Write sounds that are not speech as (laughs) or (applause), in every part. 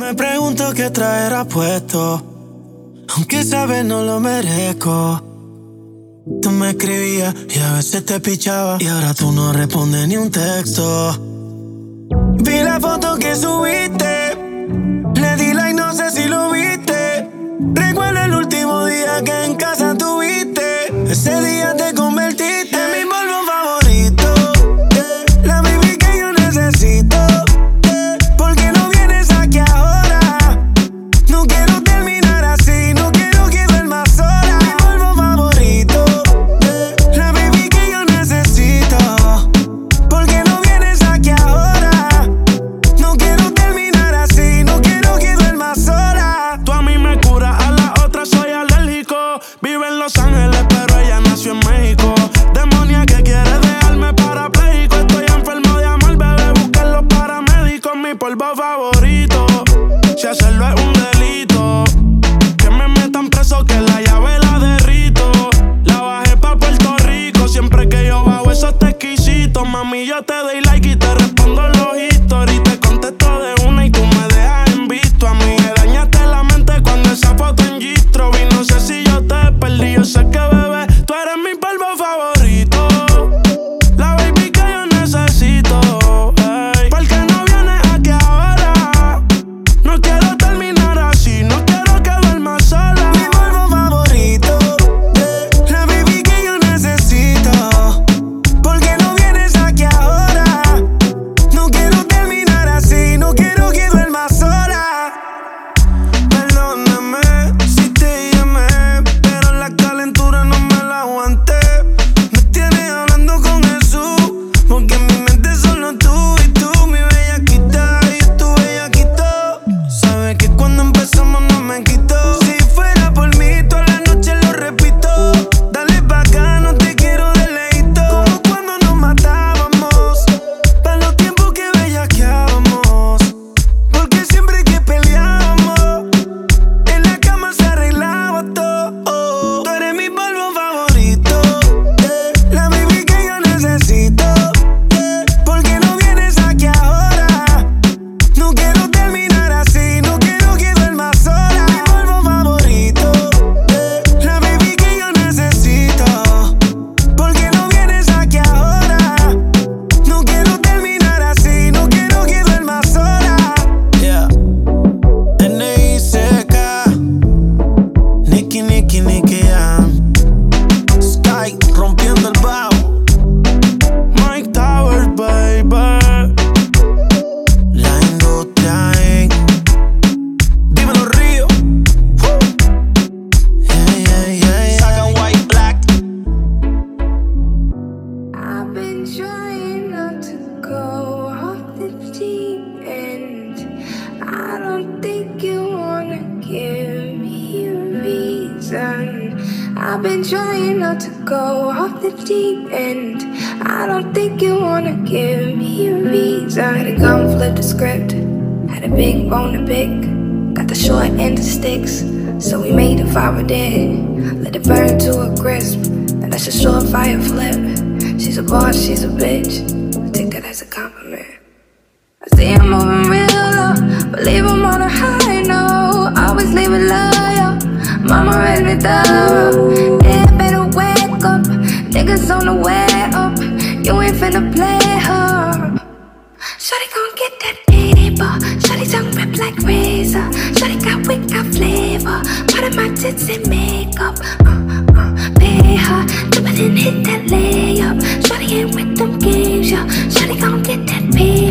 Me pregunto qué traerá puesto, aunque sabes no lo merezco. Tú me escribías y a veces te pichaba y ahora tú no respondes ni un texto. Vi la foto que subiste, le di like no sé si lo viste. Recuerda el último día que en casa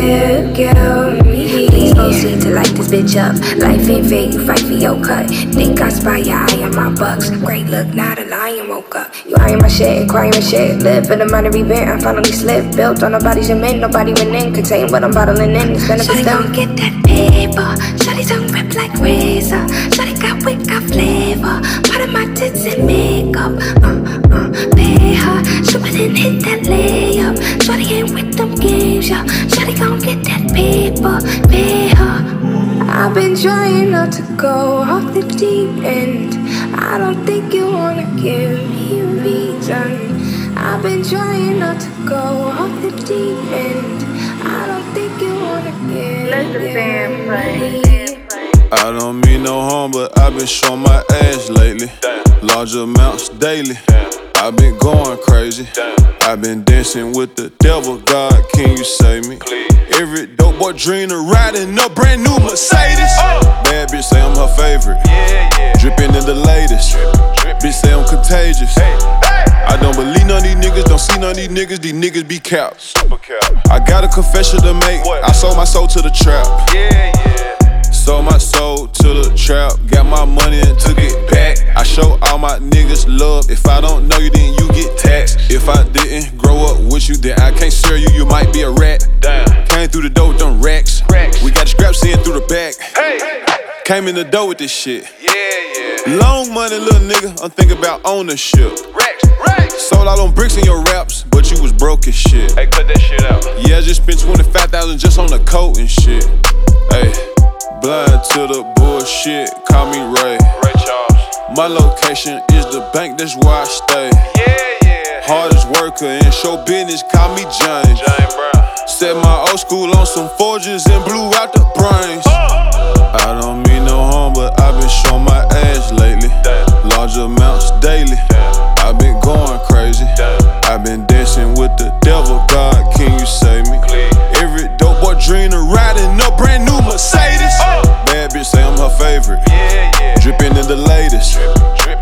here, don't see to light this bitch up. Life ain't fair, you fight for your cut. Think I spy your eye on my bucks. Great look, not a lion woke up. You eyeing my shit, crying my shit. Live in a minor event, I finally slipped. Built on nobody's cement, nobody went in. Contain what I'm bottling in. It's gonna Shawty gon' get that paper. Shawty tongue rip like razor. Shawty got wicked flavor. Part of my tits and makeup. Uh, uh. Shorty didn't hit that layup. Shorty ain't with them games, yo. Shorty gon' get that paper, pay her. I've been trying not to go off the deep end. I don't think you wanna give me a reason. I've been trying not to go off the deep end. I don't think you wanna give Let's me a reason. I don't mean no harm, but I've been showing my ass lately. Large amounts daily. I've been going crazy. I've been dancing with the devil. God, can you save me? Every dope boy dream of riding a brand new Mercedes. Bad bitch say I'm her favorite. Dripping in the latest. Bitch say I'm contagious. I don't believe none of these niggas, don't see none of these niggas, these niggas be caps. I got a confession to make. I sold my soul to the trap. Sold my soul to the trap, got my money and took it back. I show all my niggas love. If I don't know you, then you get taxed. If I didn't grow up with you, then I can't serve you. You might be a rat. Came through the door with them racks. We got the scraps in through the back. Hey. Came in the door with this shit. Yeah, yeah. Long money, little nigga. I'm thinking about ownership. Sold all on bricks in your raps, but you was broke as shit. Hey, cut that shit out. Yeah, I just spent 25,000 just on the coat and shit. Hey, blind to the bullshit, call me Ray. Ray Charles. My location is the bank, that's where I stay. Yeah, yeah. Hardest worker in show business, call me James. Jane Brown. Set my old school on some forges and blew out the brains. Oh, oh, oh. I don't mean no harm, but I've been showing my ass lately. Large amounts daily. I've been going crazy. I've been dancing with the devil. God, can you save me? Every dope boy riding a brand new Mercedes. Oh. Bad bitch say I'm her favorite. Yeah, yeah. Dripping in the latest.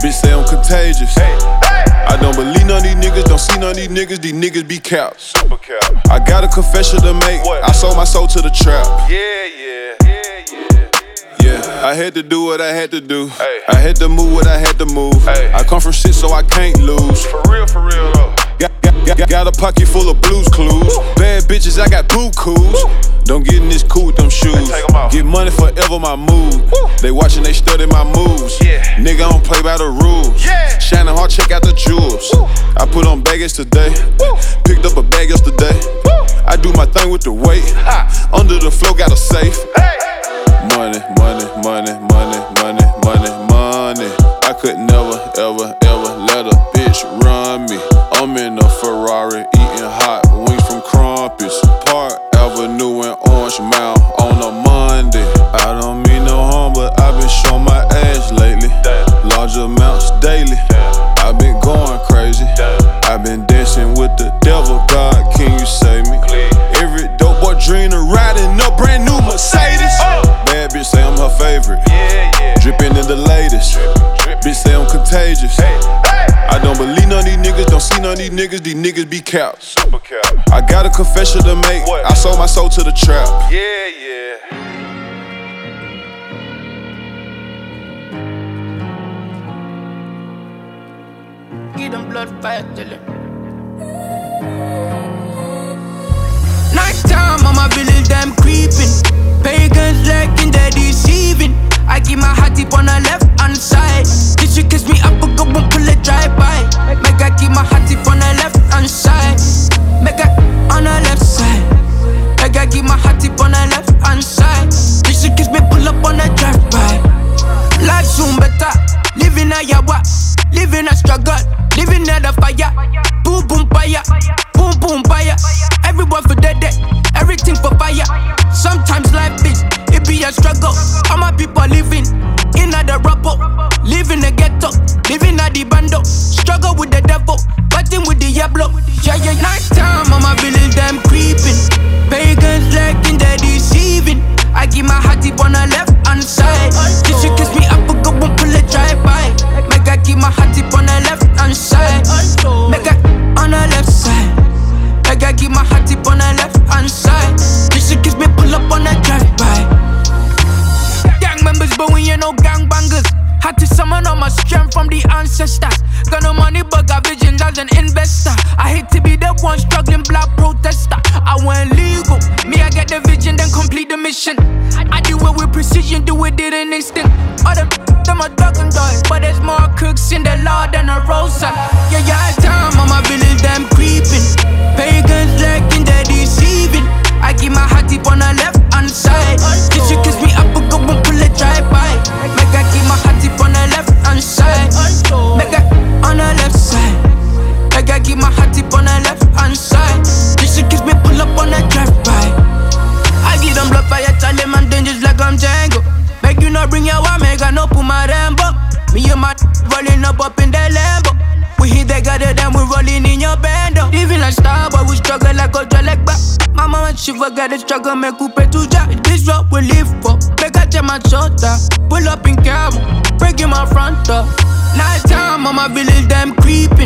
Bitch say I'm contagious. I don't believe none of these niggas, don't see none of these niggas, these niggas be caps. Super cap. I got a confession to make. What? I sold my soul to the trap. Yeah, yeah. Yeah, yeah. Yeah, I had to do what I had to do. Hey. I had to move what I had to move. Hey. I come from shit, so I can't lose. For real, for real though. Got, got, a pocket full of blues clues. Bad bitches, I got boo coos. Don't get in this cool with them shoes. Get money forever, my mood. They watching, they study my moves. Nigga, I don't play by the rules. Yeah. Shining hard, check out the jewels. I put on baggage today. Picked up a bag yesterday. I do my thing with the weight. Under the floor, got a safe. Money, money, money, money, money, money, money. I could never, ever, ever let a caps. Super cap. I got a confession to from the ancestors. Got no money, but got visions as an investor. I hate to be the one struggling black protester. I went legal. Me, I get the vision, then complete the mission. I do it with precision, do it in an instant. All them, them a dog and toys, but there's more cooks in the law than a rosa. get the struggle, make coupe too jack. This what we live for. Make I check my shoulder. Pull up in camera, breaking my front door. Night time on my village, them creepy.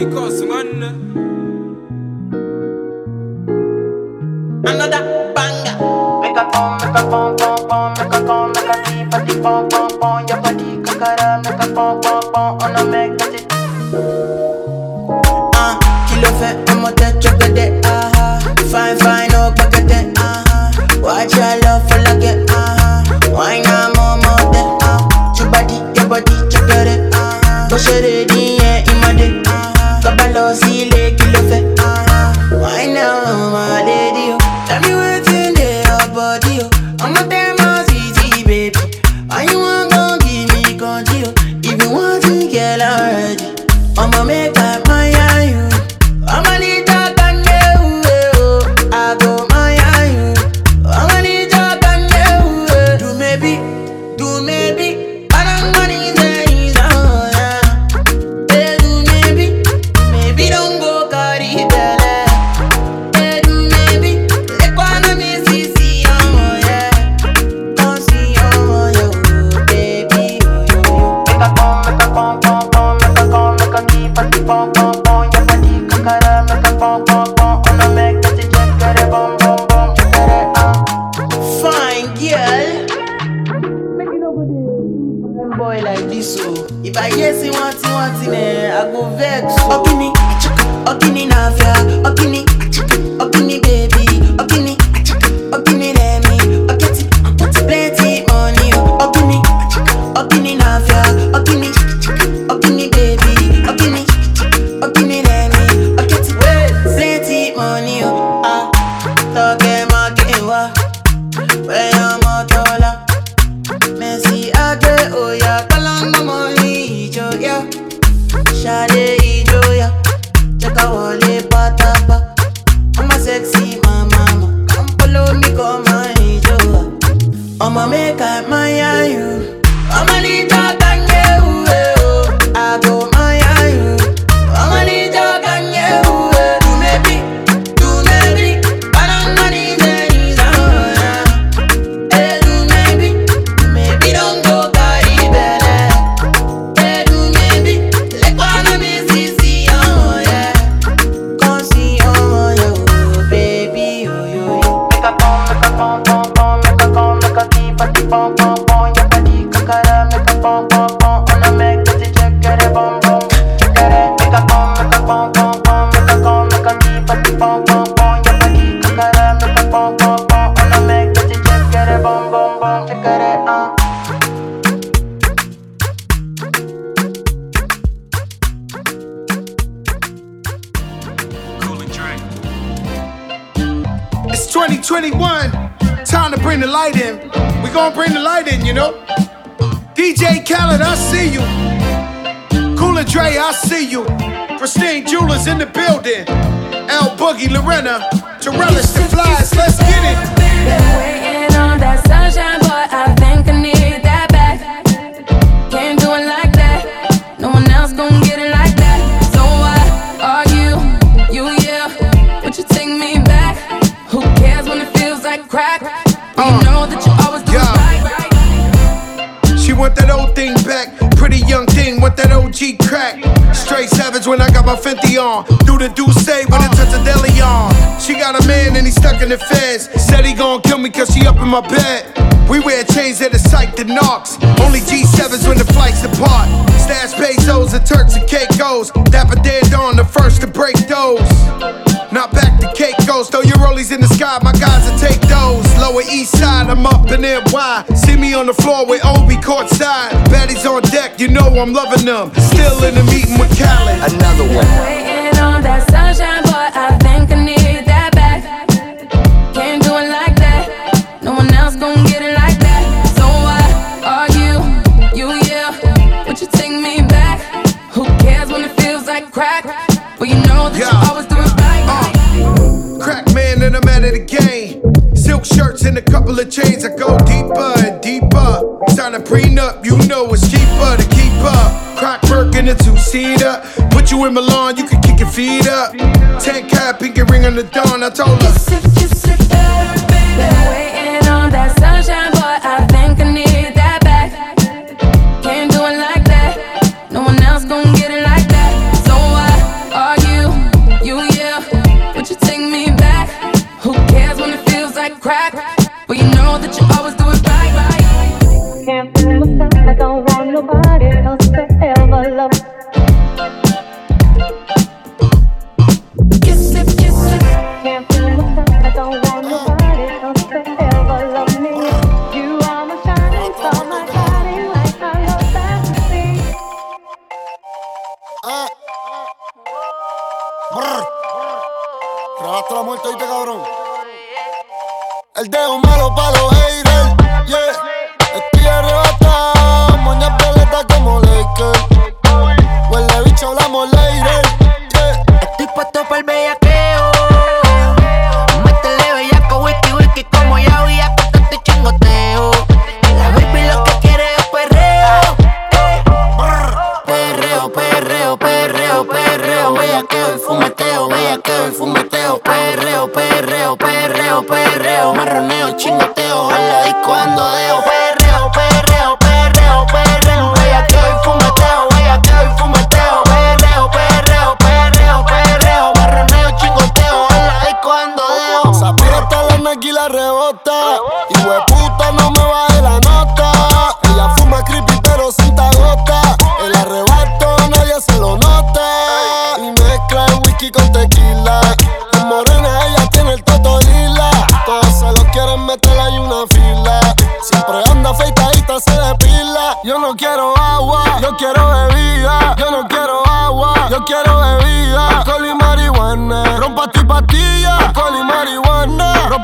because one another comme the feds. Said he gon' kill me cause she up in my bed. We wear chains that are psyched to knocks. Only G7s when the flights apart. Stash pesos and Turks and Caicos. Dapper dead on the first to break those. Not back to cake goes. Throw your rollies in the sky, my guys will take those. Lower east side, I'm up in NY. See me on the floor with Obi courtside. Baddies on deck, you know I'm loving them. Still in the meeting with Khaled. Another one. like crack. Well, you know that yeah. you always do it right. Uh, crack man and a man of the game. Silk shirts and a couple of chains. I go deeper and deeper. Sign a prenup, you know it's cheaper to keep up. Crack work in a two seater. Put you in Milan, you can kick your feet up. Ten cap, pinky ring on the dawn. I told her.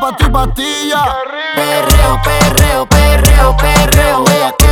pa' ti, pastilla. Perreo, perreo, perreo, perreo, perreo.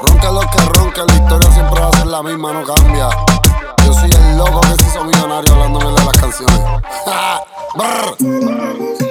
Ronca lo que ronca, la historia siempre va a ser la misma, no cambia. Yo soy el loco que se hizo millonario hablándome de las canciones. (laughs)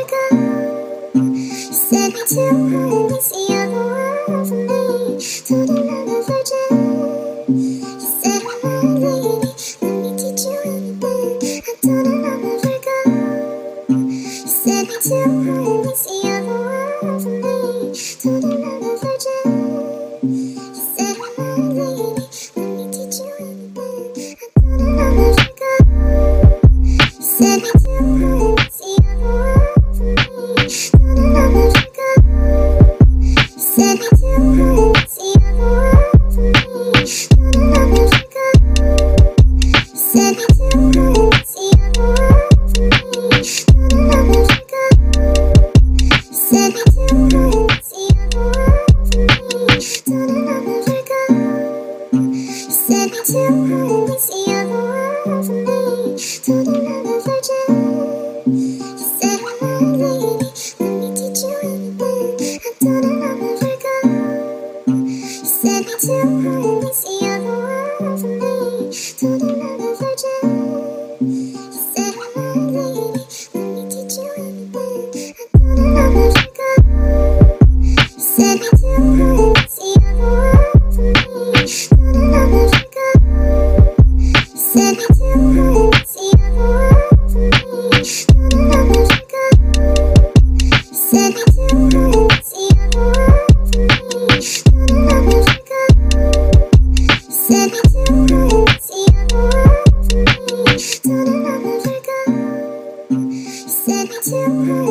Said me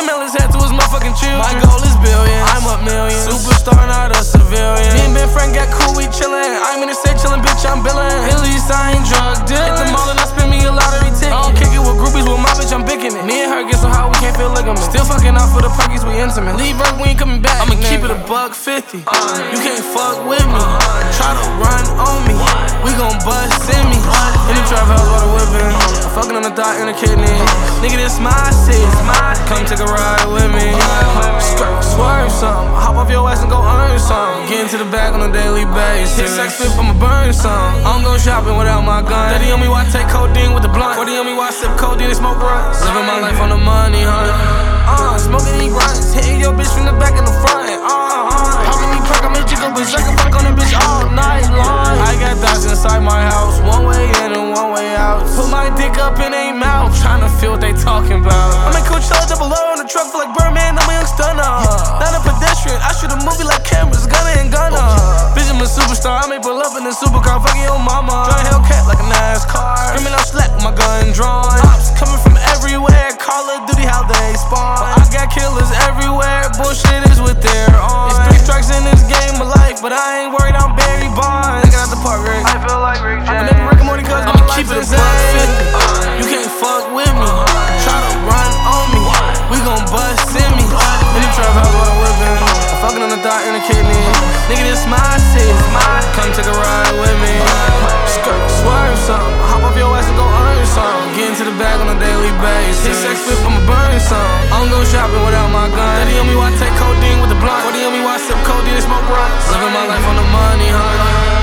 Them head to his motherfucking children. My goal is billions. I'm up millions. Superstar, not a civilian. Me and Ben Frank got cool, we chillin'. I'm in the state chillin', bitch, I'm billin'. At least I ain't drug dealing. Hit the mall and I spend me a lottery ticket. I don't kick it with groupies, with my bitch, I'm picking it. Me and her get so hot, we can't feel ligament. Still fucking out for the perkies, we intimate. Leave work, we ain't coming back. It a buck fifty. You can't fuck with me. Try to run on me. We gon' bust in me. In the trap house while the whipping. I'm fucking on the thought in the kidney. Nigga, this my city. Come take a ride with me. Skirt, swerve some. Hop off your ass and go earn some. Get into the bag on a daily basis. Hit sex flip, I'ma burn some. I don't go shopping without my gun. Daddy on me why take codeine with the blunt. 40 on me why sip codeine and smoke blunts. Living my life on the money, honey. Uh, smoking these blunts. Hitting your bitch from the back and the front. Uh, uh. Popping me perk, I'm a jiggle berserk. I fuck on the bitch all night long. I got thoughts inside my house. One way in and one way out. Put my dick up in a mouth. Trying to feel what they talking about. I'm in Coachella double O on the truck for like Birdman. I'm a young stunner. Not a pedestrian. I shoot a movie like cameras. Gunner and gunner. Bitch, I'm a superstar. I may pull up in a supercar. Fucking your mama. Drive Hellcat like a NASCAR. Screaming out slap with my gun drawn. Ops coming from everywhere. Call of Duty how they spawn. I got killers everywhere. Bullshit is what they're on. It's three strikes in this game of life, but I ain't worried. I'm Barry Bonds. Looking at the park, Rick. I feel like Rick James. I'm Rick and Morty cause I'ma keep it a buck fifty. You can't fuck with me. Try to run me. We gon' bust me. In the trap house while I'm whipping. I'm fucking on the thought in the kidney. Nigga, this my city. Come take a ride with me. Skirt, swerve some. Hop off your ass and go earn some. Get into the bag on a daily basis. Hit sex flip, I'ma burn some. I don't go shopping without my gun. Daddy on me I take codeine with the blunt. 40 on me I sip codeine and smoke blunts. Living my life on the money, huh?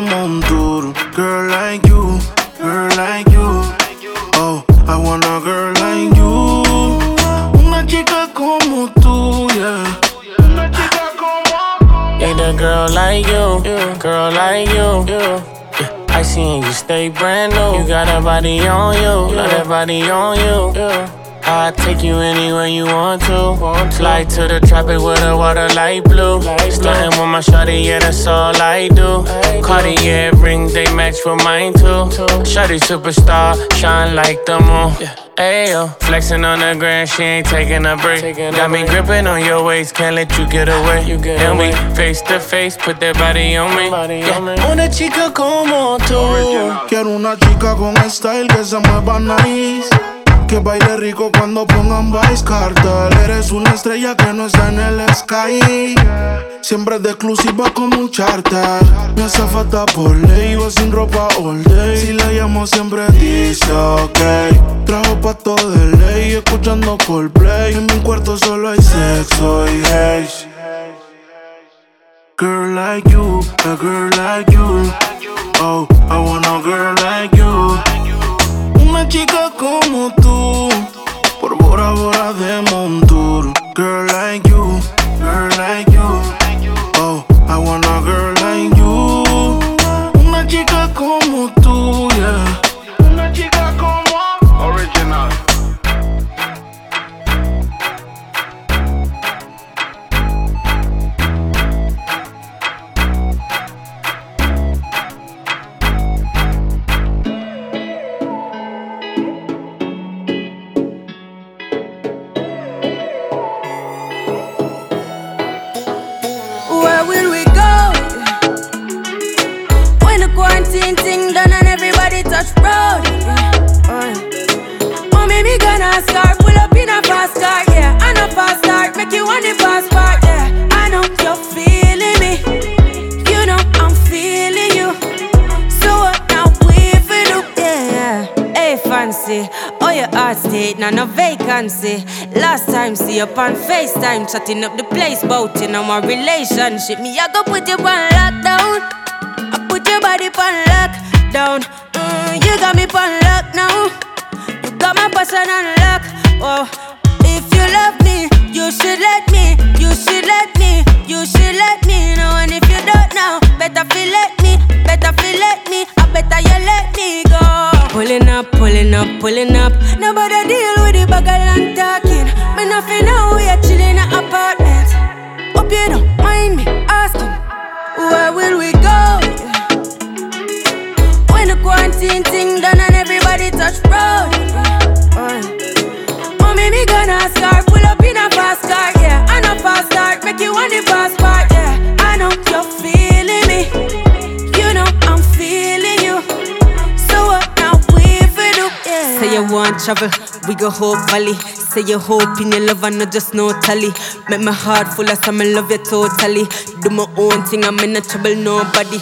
De Montour. Girl like you, girl like you. Oh, I want a girl like you. Una chica como tú, yeah. Una chica como Need a girl like you, girl like you. Yeah, I seen you stay brand new. You got a body on you, got a body on you. I take you anywhere you want to. Fly to the tropic with the water light blue. Starting with my shawty, yeah, that's all I do. Cartier rings, they match with mine too. Shawty superstar, shine like the moon. Ayo, flexing on the ground, she ain't taking a break. Got me gripping on your waist, can't let you get away. And we face to face, put that body on me. Yeah. Una chica como tú. Quiero una chica con style que se mueva nice. Que baile rico cuando pongan Vice Cartel. Eres una estrella que no está en el sky. Siempre de exclusiva como un charter. Me hace falta por ley, iba sin ropa all day. Si la llamo siempre dice ok. Trajo pato de ley, escuchando Coldplay. En mi cuarto solo hay sexo y haze. Girl like you, a girl like you. Oh, I want a girl like you. Una chica como tú, por Bora Bora de Montour. Girl like you, girl like you. Chatting up the place, bout in my relationship. Me, I go put you on lockdown. We go Hope Valley. Say you hope in your love and not just no tally. Make my heart full of some love you totally. Do my own thing, I'm in no trouble, nobody.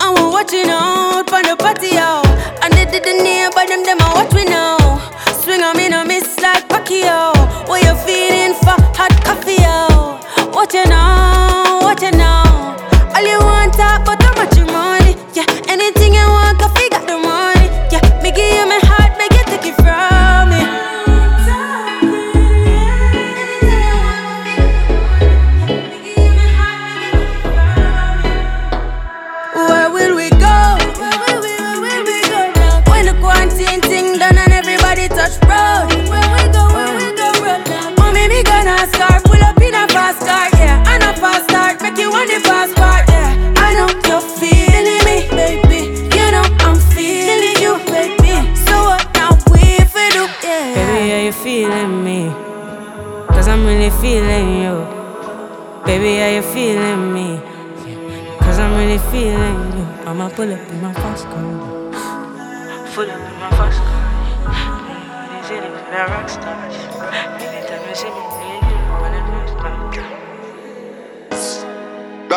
I'm watching out for the patio. And they did the neighbor, them, them, I watch me now. Swing on me, no miss like Pacquiao. What you feeling for? Hot coffee, yo. What you know,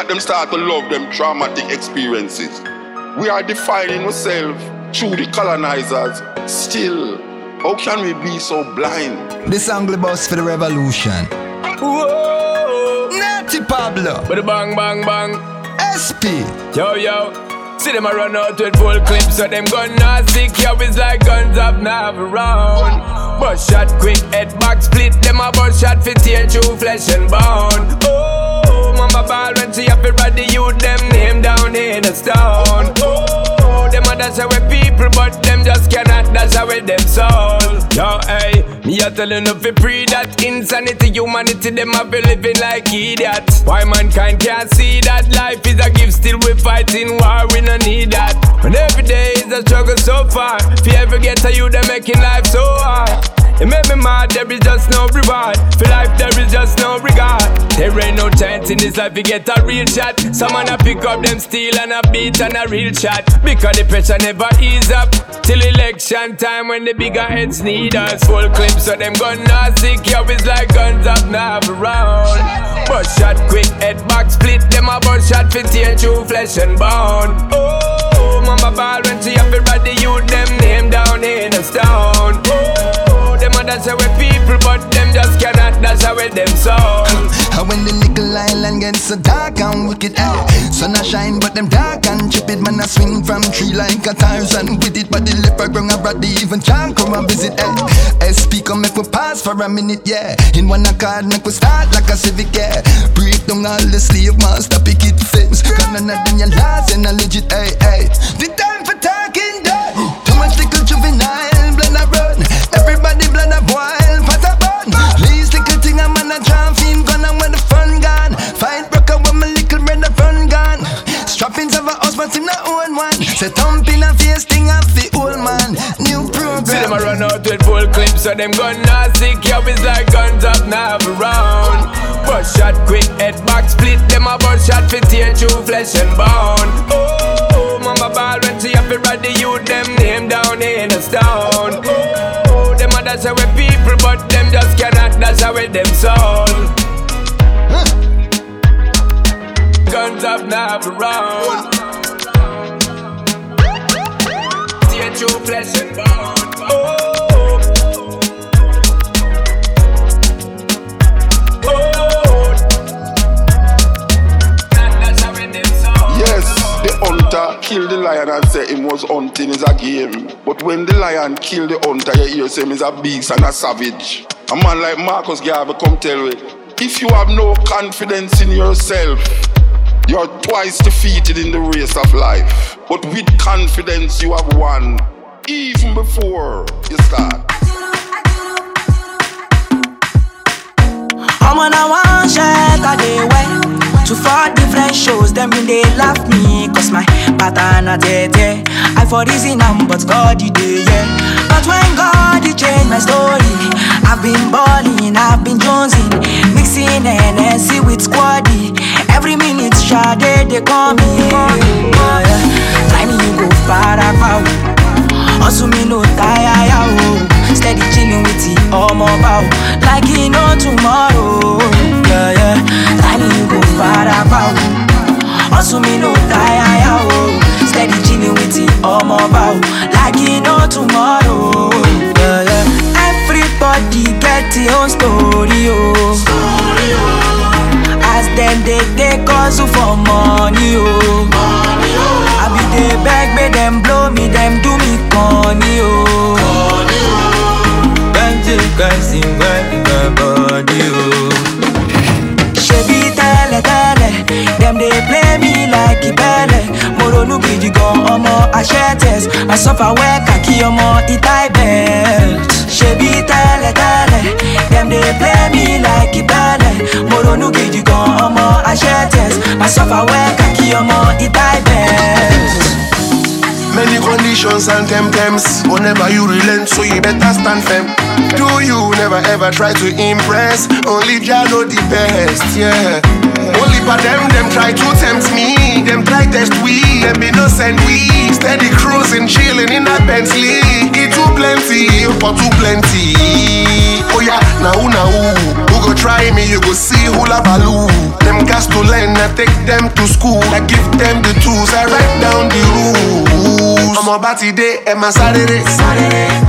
it Let them start to love them traumatic experiences. We are defining ourselves through the colonizers. Still, how can we be so blind? This angle bus for the revolution. Whoa! Natty Pablo. But bang, bang, bang. SP. Yo, yo. See them a run out with full clips, so them gun not sick. Yo, it's like guns up now around. Bust shot quick, head back split. Them a bust shot fit tear through flesh and bone. Oh, mama ball when she up it ready, you them name down in a stone. Oh, them a dash away people, but them just cannot dash away them soul. Yo, hey, me a telling you fi pre that insanity, humanity, them a be living like idiots. Why mankind can't see that life is a gift, still we fighting war, we no need that. When every day is a struggle so far, if ever get to you, they making life so hard. It make me mad, there is just no reward. For life, there is just no regard. There ain't no chance in this life, you get a real shot. Someone a pick up them steel and a beat and a real shot. Because the pressure never ease up. Till election time when the bigger heads need us. Full clips so them gun sick, yo, it's like guns up now around. Bust shot quick, head back split, them a bust shot fit tear through flesh and bone. Oh, mama ball when she up it ready, you them name down in a stone. Oh, them a dash away people, but them just cannot dash away them soul. And when the nickel island gets so dark and wicked, eh? Sun a shine, but them dark and chip Man, I swing from tree like a Tarzan with it, but the leopard ground a brother even can't come and visit, eh? SP come make we pass for a minute, yeah. In one accord, make we start like a civic, yeah. Break down all the slave master picket fence. Cause none of them your laws and a legit, eh, eh. The time for talking done. Too much little juvenile, blend a run. Everybody blend a wild, pot a bun. Least little thing a man a jam film gun and when the fun gone. Fight broke up when my little brother run gone. Strappings of a house, but him not own one. Say thump in a face thing of the old man. New program. See them a run out with full clips, so them gun not sick. Yo, it's like guns up now around. Bust shot quick, head back split. Them a bust shot fit tear through flesh and bone. Oh, mama ball when she up it ready, you them name down in a stone. Oh, them a dash away people, but them just cannot dash away them soul. Guns up now around. Tear through flesh and bone. Oh. Killed the lion and say him was hunting is a game. But when the lion kill the hunter, you hear say him is a beast and a savage. A man like Marcus Garvey come tell you, if you have no confidence in yourself, you're twice defeated in the race of life. But with confidence, you have won, even before you start. I'm on a one shot way To four different shows, them been they laugh me. Cause my pattern a tete I for reason am but God he day, yeah. But when God he changed my story I've been balling, I've been jonesing Mixing NSC with squaddy Every minute Sade they call me yeah, yeah. Time you go far out Hustle me no tire, yeah, oh. Steady chilling with the ọmọ bow. Like he know tomorrow. Yeah, yeah. Tiny you go far about. Also me no tire, yeah, oh. Steady chilling with the ọmọ bow. Like he know tomorrow. Yeah, yeah. Everybody get their own story, oh. As them they take hustle for money, oh. I be dey beg, make them blow me, them do me corny, oh. Them take us in my body, oh. Ṣebí tẹ́lẹ̀ tẹ́lẹ̀, dem dey play me like ìbẹ́lẹ̀. Mo ronú gidi gan ọmọ suffer well kàkí ọmọ Itai belt. Ṣebí tẹ́lẹ̀ tẹ́lẹ̀, dem dey play me like ìbẹ́lẹ̀. Mo ronú gidi gan ọmọ suffer well kàkí ọmọ Itai belt. Many conditions and temptams. Whenever you relent, so you better stand firm. Do you never ever try to impress? Only Jah know the best, yeah. Only for them, them try to tempt me. Them try test we, them be no send we. Steady cruising, chilling in that Bentley. It too plenty, for too plenty. Oh yeah, now now go try me? You go see who la value. Them gas to learn, I take them to school. I give them the tools, I write down the rules. ọmọ bá ti dé ẹ máa sáréré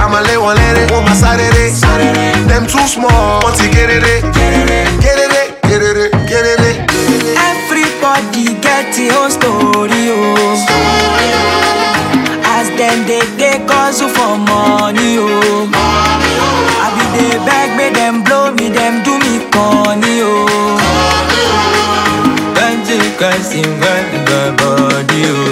àmàlẹ́ wọn lẹ́rẹ́ wọ́n máa sáréré dem too small wọ́n ti kéréré kéréré kéréré kéréré. Everybody get their own story, oh. As them they take hustle for money, oh. I be dey beg, make them blow me, them do me kan ní o. Plenty Christ invite the body o.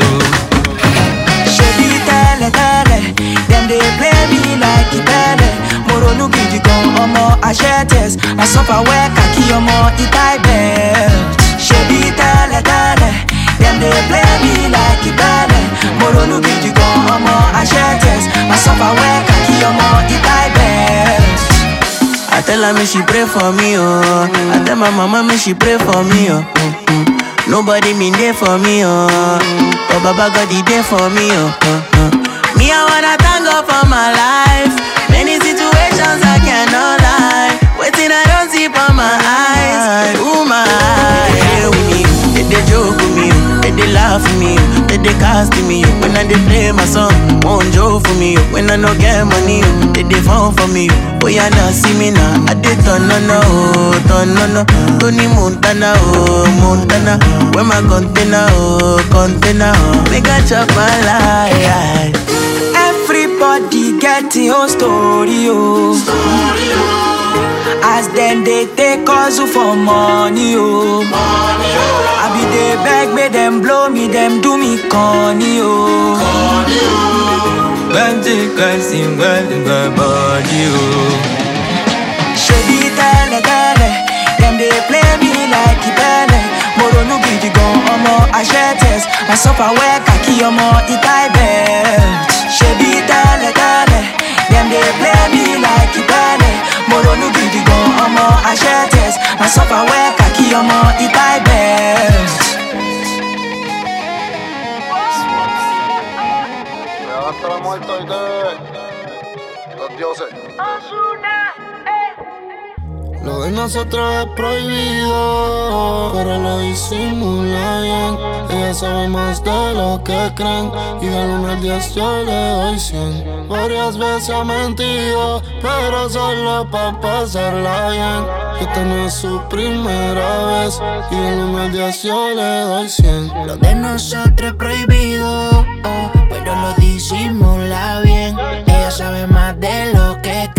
Ṣebí tẹ́lẹ̀tẹ́lẹ̀, dem dey play me like ìtẹ́lẹ̀. Mo ronú gidi gan ọmọ Ashetes, àsọ̀fàwẹ́ kàkí ọmọ Itai belt. Ṣebí tẹ́lẹ̀tẹ́lẹ̀, dem dey play me like ìtẹ́lẹ̀. Mo ronú gidi gan ọmọ Ashetes, àsọ̀fàwẹ́ kàkí ọmọ Itai belt. I tell her me she pray for me, oh. I tell my mama me she pray for me, oh. Mm-mm. Nobody mean there for me, oh. But Baba God he there for me, oh. Uh. Me I wanna thank God for my life. Many situations I cannot lie. Waiting I don't see for my eyes. Ooh my. They oh. joke with me, oh. They they laugh with me, oh. they they cast me. oh. When I they play my song, won't joke for me. oh. When I no get money, oh. they they phone for me. oh. Oh yeah, now see me now. I did turn no no, oh, turn no oh. no. Tony Montana, oh Montana. Where my container, oh container, oh. Make I chop my life. Everybody get their own story, oh. oh. As them they take hustle for money, oh. I be dey beg, make them blow me, them do me corny, oh. Them take us in my body, oh. Ṣebí tẹ́lẹ̀ tẹ́lẹ̀, dem dey play me like ìbẹ́lẹ̀. Mo ronú gidi gan ọmọ Aṣẹ́tẹ̀s, I suffer well kàkí ọmọ Itai belt. Ṣebí tẹ́lẹ̀ tẹ́lẹ̀, dem dey play me like ìbẹ́lẹ̀. Mo ronú gidi gan ọmọ Aṣẹ́tẹ̀s, I suffer well kàkí ọmọ Itai belt. Hasta la muerte los dioses. Lo de nosotros es prohibido, pero lo disimula bien. Ella sabe más de lo que creen, y del 1 al 10 yo le doy 100. Varias veces ha mentido, pero solo pa' pasarla bien. Esta no es su primera vez, y del 1 al 10 yo le doy 100. Lo de nosotros es prohibido, oh, pero lo disimula bien. Ella sabe más de lo que.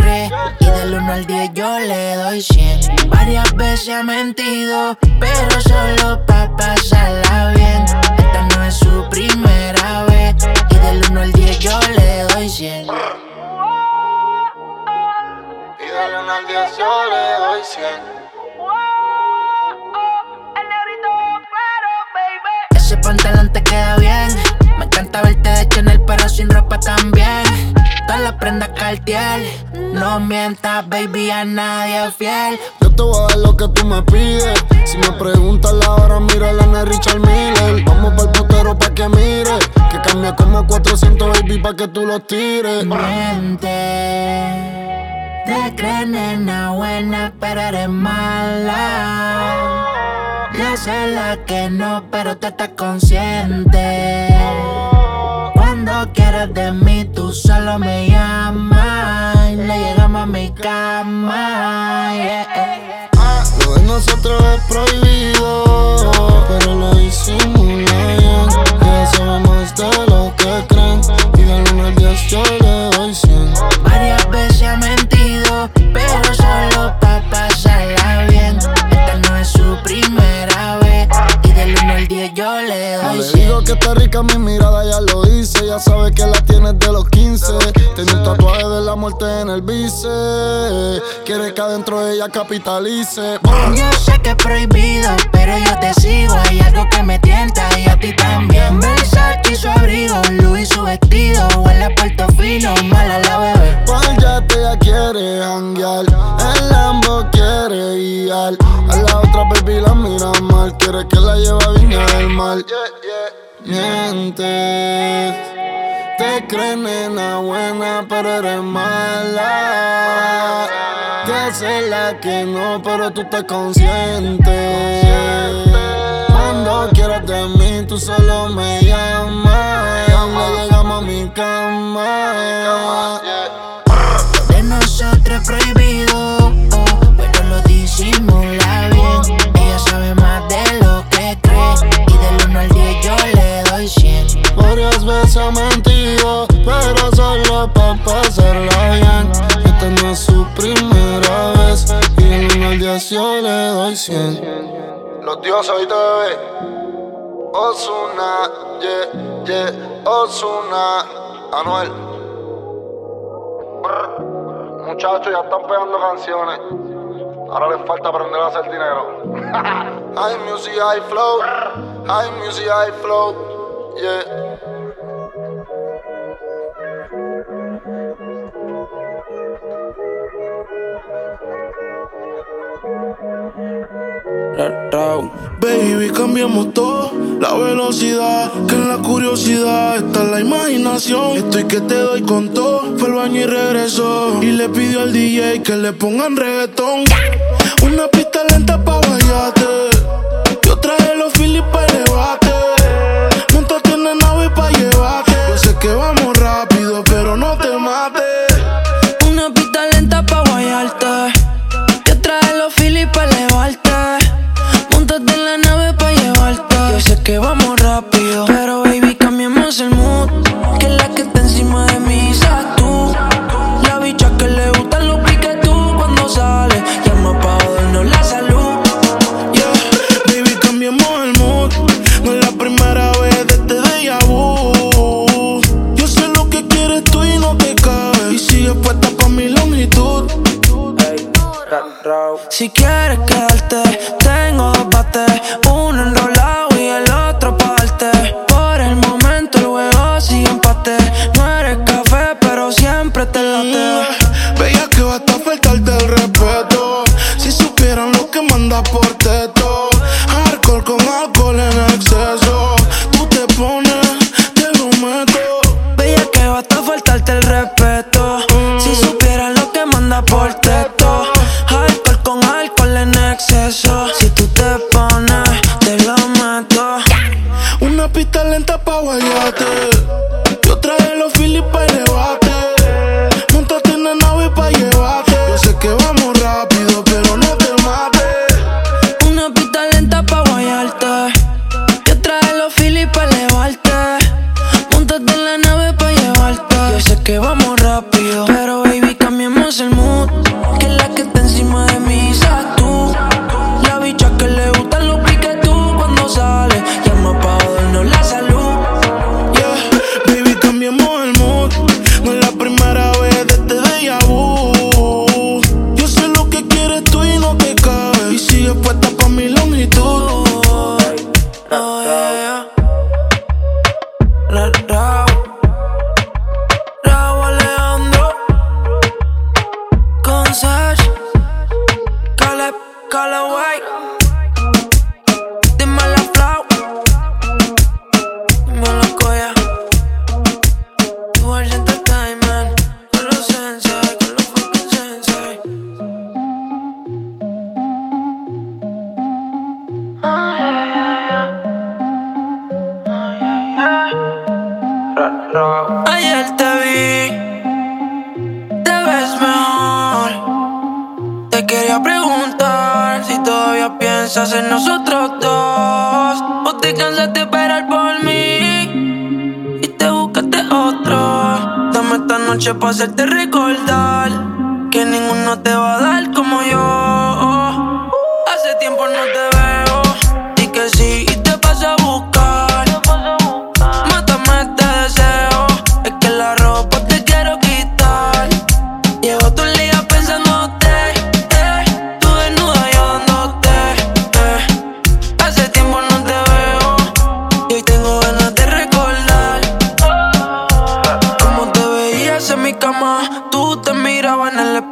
Y del 1 al 10 yo le doy 100. Varias veces ha mentido, pero solo pa' pasarla bien. Esta no es su primera vez. Y del 1 al 10 yo le doy 100. Y del 1 al 10 yo le doy 100. Ese pantalón te queda bien. Encanta verte de Chanel, pero sin ropa también. Todas las prendas Cartier. No mientas, baby, a nadie es fiel. Yo te voy a dar lo que tú me pides. Si me preguntas la hora, mira la de Richard Miller. Vamos pa'l putero pa' que mire. Que cambia como 400, baby, pa' que tú los tires. Miente. Te crees nena buena, pero eres mala. Ya sé la que no, pero tú estás consciente. Cuando quieres de mí, tú solo me llamas. Le llegamos a mi cama. yeah, yeah. Lo de nosotros es prohibido, pero lo hicimos bien. Ya sabemos de lo que creen. Y del 1 al 10 yo le doy 100. Varias veces ha mentido, pero solo pa' pasarla bien. Esta no es su primera vez. Y del 1 al 10 yo le No doy le 100. digo que está rica mi mirada, ya hice. Ya sabe que la tienes de los 15. Tiene un tatuaje de la muerte en el bíceps. Quiere que adentro ella capitalice. Yo sé que es prohibido, pero yo te sigo. Hay algo que me tienta y a ti también. Versace y su abrigo, Louis su vestido. Huele a puerto fino, mala la bebé. Cual ya te ya quiere janguear. El Lambo quiere guiar. A la otra baby la mira mal. Quiere que la lleve a Viña del Mar. Mientes. Te crees nena buena, pero eres mala. Que sé la que no, pero tú estás consciente. Cuando quieras de mí, tú solo me llamas. Le llegamos a mi cama. Mentido, pero solo pa' pasarla bien. Esta no es su primera vez, y del 1 al 10 yo le doy 100. Los dioses hoy te bebé. Osuna, yeah, yeah, Osuna, Anuel. Muchachos, ya están pegando canciones. Ahora les falta aprender a hacer dinero. (laughs) high music, high flow. High music, high flow. Yeah. Baby, cambiamos todo, la velocidad, que en la curiosidad está la imaginación. Estoy que te doy con todo, fue al baño y regresó. Y le pidió al DJ que le pongan reggaetón. Una pista lenta pa' guayate.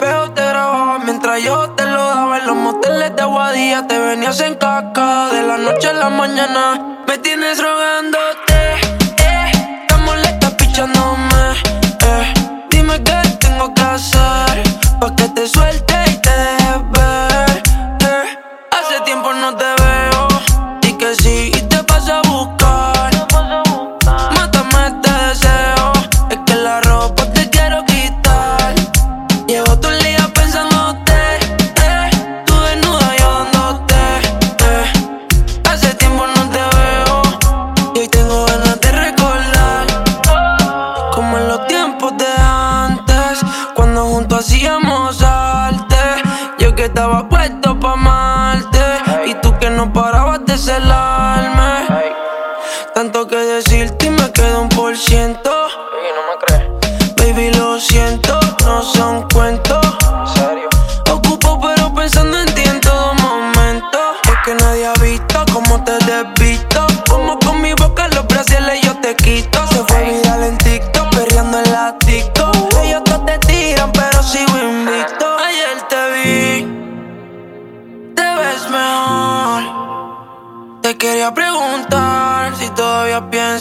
Espejo, te grababas mientras yo te lo daba en los moteles de Guadilla. Te venías en caca de la noche a la mañana. Me tienes rogándote, eh. Estás molesta pichándome, eh. Dime qué tengo que hacer pa' que te suelte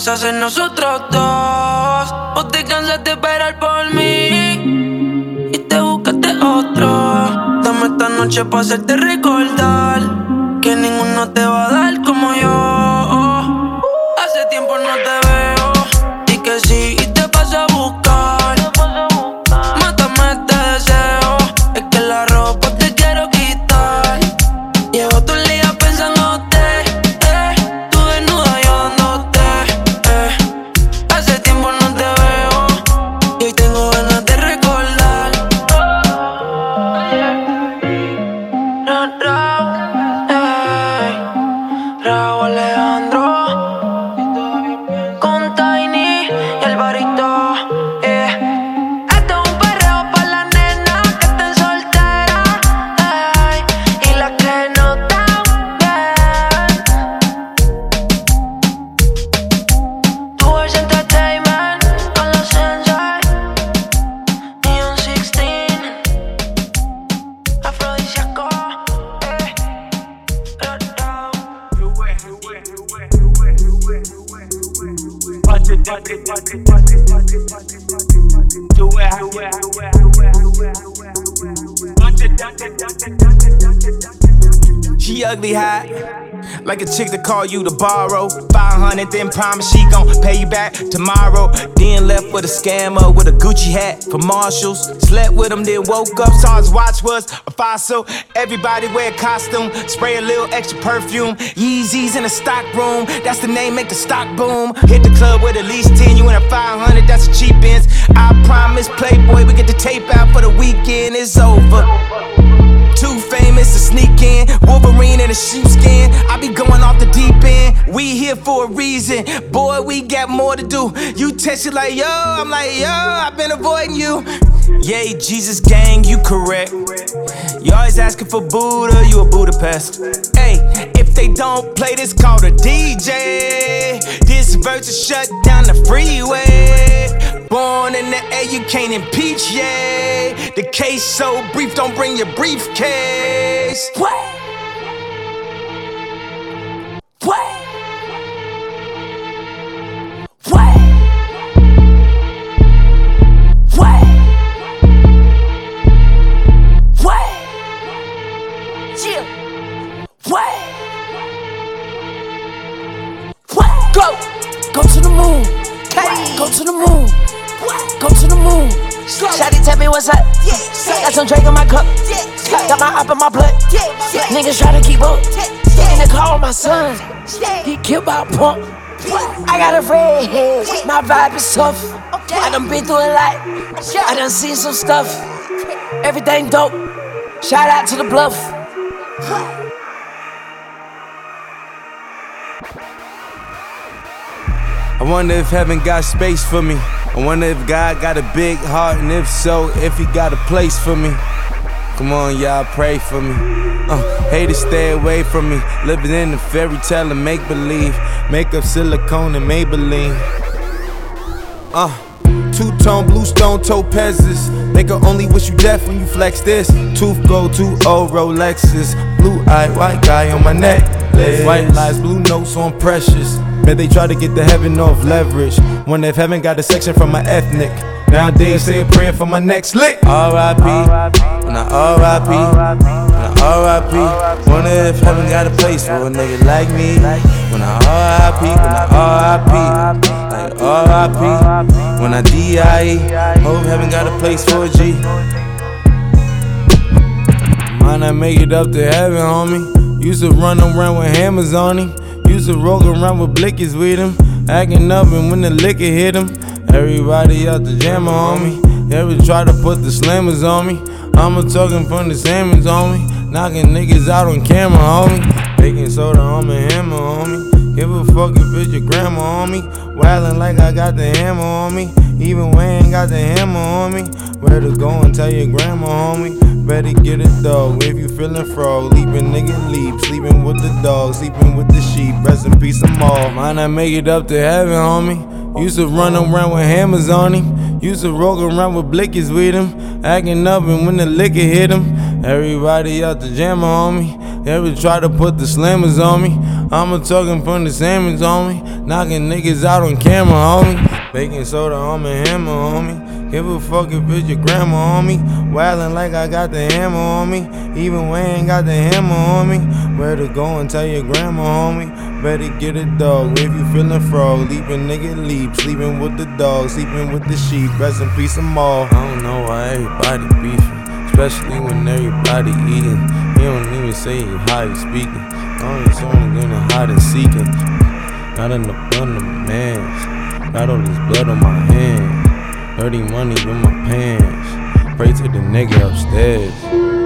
piensas en nosotros dos. O te cansaste de esperar por mí y te buscaste otro. Dame esta noche para hacerte recordar que ninguno te va a dar like a chick that call you to borrow. 500, then promise she gon' pay you back tomorrow. Then left with a scammer with a Gucci hat for Marshalls. Slept with him, then woke up, saw his watch was a fossil. Everybody wear a costume, spray a little extra perfume. Yeezys in the stock room, that's the name, make the stock boom. Hit the club with at least 10, you in a 500, that's a cheap ends. I promise, Playboy, we get the tape out for the weekend, it's over. Too famous to sneak in. Wolverine in a sheepskin. I be going off the deep end. We here for a reason. Boy, we got more to do. You text it like, yo, I'm like, yo, I've been avoiding you. Yay, Jesus gang, you correct. You always asking for Buddha, you a Budapest. Hey, if they don't play this, call the DJ. This verse shut down the freeway. Born in the air, you can't impeach, yeah. The case so brief, don't bring your briefcase. What? Pump. I got a red head. My vibe is tough. I done been through a lot. I done seen some stuff. Everything dope. Shout out to the bluff. I wonder if heaven got space for me. I wonder if God got a big heart, and if so, if He got a place for me. Come on, y'all, pray for me. Uh, haters stay away from me. Living in a fairy tale and make believe. Make up silicone and Maybelline. Uh, two tone, blue stone, topazes. They can only wish you death when you flex this. Tooth gold, two old Rolexes. Blue eye, white guy on my neck. White lies, blue notes on precious. Man, they try to get the heaven off leverage. Wonder if heaven got a section from my ethnic. Nowadays, say a prayer for my next lick. R.I.P. When I R.I.P. When I R.I.P. Wonder if heaven got a place for a nigga like me. When I R.I.P. When I R.I.P. Like R.I.P. When I D.I.E. Hope heaven got a place for a G. Might not make it up to heaven, homie. Used to run around with hammers on him. Used to roll around with blickies with him. Acting up and when the liquor hit him. Everybody out the jammer on me. Every try to put the slammers on me. I'ma talking from the salmons on me. Knocking niggas out on camera, homie. Baking soda on my hammer, homie. Give a fuck if it's your grandma on me. Wildin' like I got the hammer on me. Even ain't got the hammer on me. Where to go and tell your grandma, homie. Better get a dog if you feelin' frog. Leaping nigga leap. Sleeping with the dog, sleeping with the sheep. Rest in peace, I'm all. Might not make it up to heaven, homie. Used to run around with hammers on him. Used to roll around with blickies with him. Acting up and when the liquor hit him. Everybody out the jammer on me. Ever try to put the slammers on me? I'ma talking from the salmons on me. Knocking niggas out on camera, homie. Baking soda on my hammer, homie. Give a fuck if it's your grandma on me. Wildin' like I got the hammer on me. Even Wayne got the hammer on me. Where to go and tell your grandma, homie. Better get a dog if you feelin' frog. Leaping nigga leap. Sleeping with the dog, sleeping with the sheep. Rest in peace, them all. I don't know why everybody beefing. Especially when everybody eating. He don't even say how he speaking. I Only someone gonna hide and seeking. Not in the blood of man. Got all this blood on my hands. Dirty money in my pants. Pray to the nigga upstairs.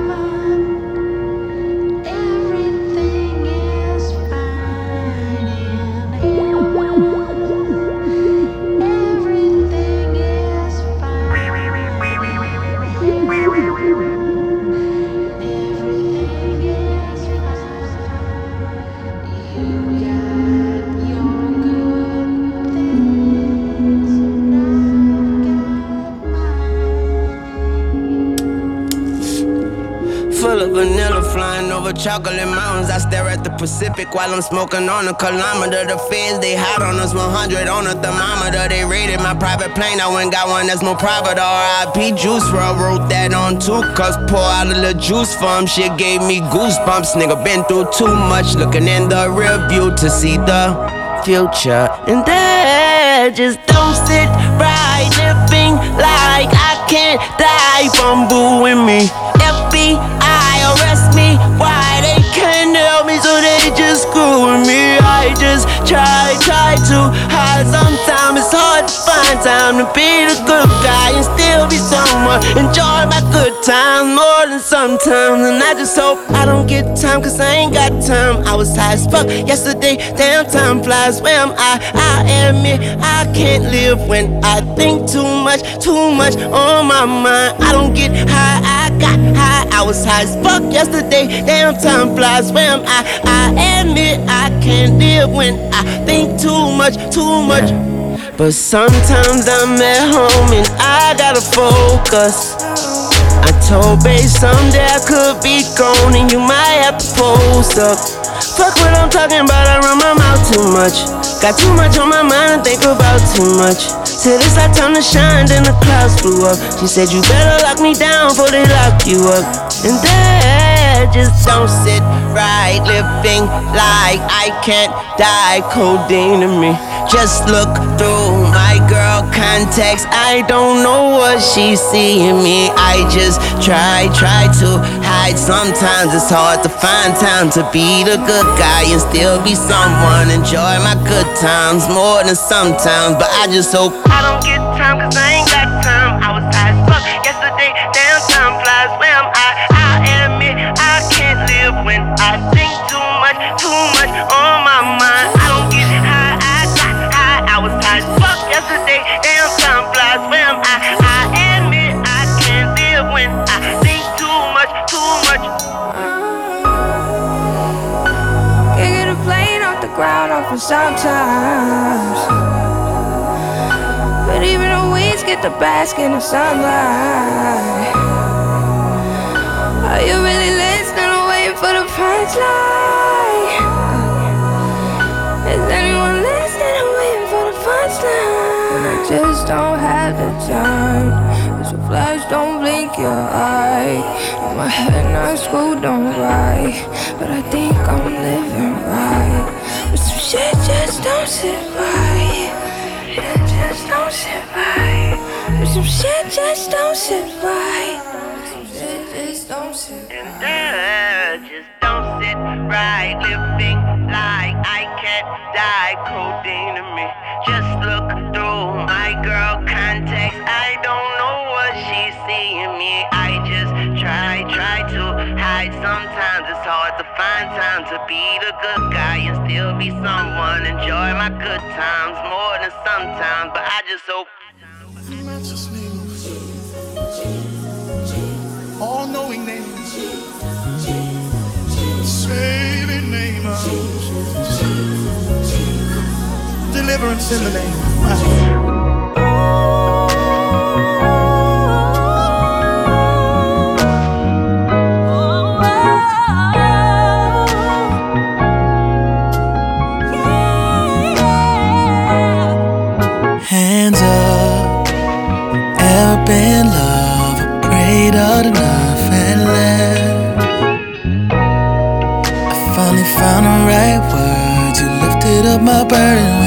Chocolate mountains. I stare at the Pacific while I'm smoking on a kilometer. The feds, they hot on us 100 on a thermometer. They raided my private plane. I went got one that's more private. RIP Juice WRLD wrote that on two cups. Pour out a little juice for him. Shit gave me goosebumps. Nigga been through too much. Looking in the rear view to see the future. And that just don't sit right. Living like I can't die from booing me. FBI arrest me. Why can't help me? So they just screw with me. I just try, try to hide. Sometimes it's hard to find time to be the good guy and still be someone. Enjoy my good times more than sometimes. And I just hope I don't get time, cause I ain't got time. I was high as fuck yesterday. Damn time flies. Where am I? I admit I can't live when I think too much, too much on my mind. I don't get high, I got high. I was high as fuck yesterday. Damn time flies. Am I? I admit I can't live when I think too much, too much. But sometimes I'm at home and I gotta focus. I told babe someday I could be gone and you might have to post up. Fuck what I'm talking about, I run my mouth too much. Got too much on my mind and think about too much. Till it's our time to shine, then the clouds blew up. She said, You better lock me down before they lock you up. And that just don't sit right. Living like I can't die, codeine to me. Just look through contacts. I don't know what she's seeing me. I just try, try to hide. Sometimes it's hard to find time to be the good guy and still be someone. Enjoy my good times more than sometimes, but I just hope I don't get time cause I often sometimes. But even the weeds get the bask in the sunlight. Are you really listening or waiting for the punchline? Is anyone listening or waiting for the punchline? I just don't have the time. It's a flash, don't blink your eye. My head, not screwed, don't right. But I think I'm living right. But some shit just don't sit right. It just don't sit right. But some shit just don't sit right. Shit just don't sit Uh, just don't sit right. Living like I can't die. Codeine to me. Just look through my girl contacts. I don't know what she's seeing me. I just try, try to hide. Sometimes it's hard to find time to be the good guy and still be someone. Enjoy my good times more than sometimes, but I just hope. all knowing name, saving name of deliverance in the name. Hands lifted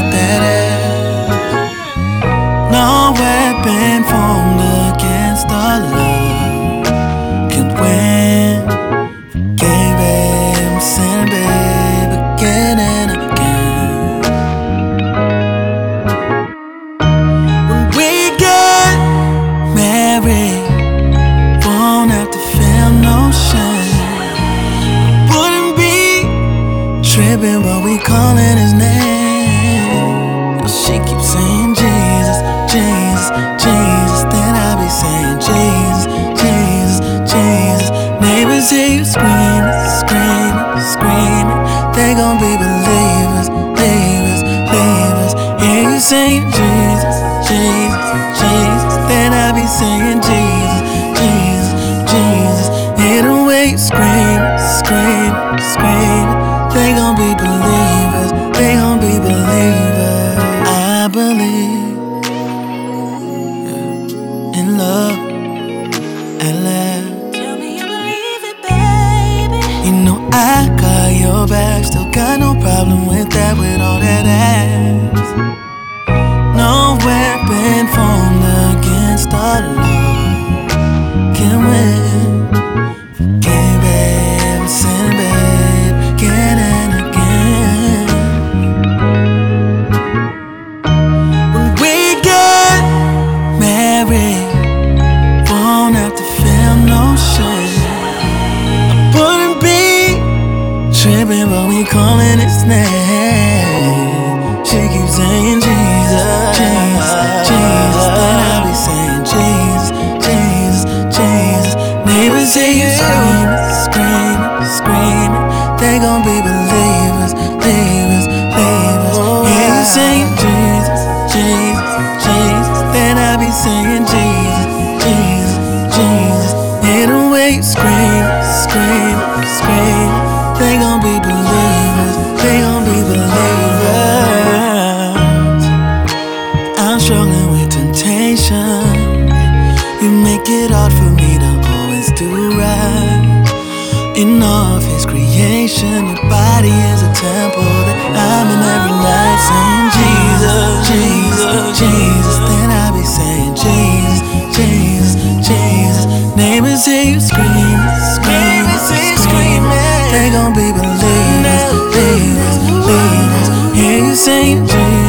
way you scream, scream, scream. They gon' be believers, they gon' be believers. I'm struggling with temptation. You make it hard for me to always do right. In all of His creation, your body is a temple that I'm in every and see you scream, scream and see screaming. They gon' be believers, believers, believers. Hear you sing, Jesus.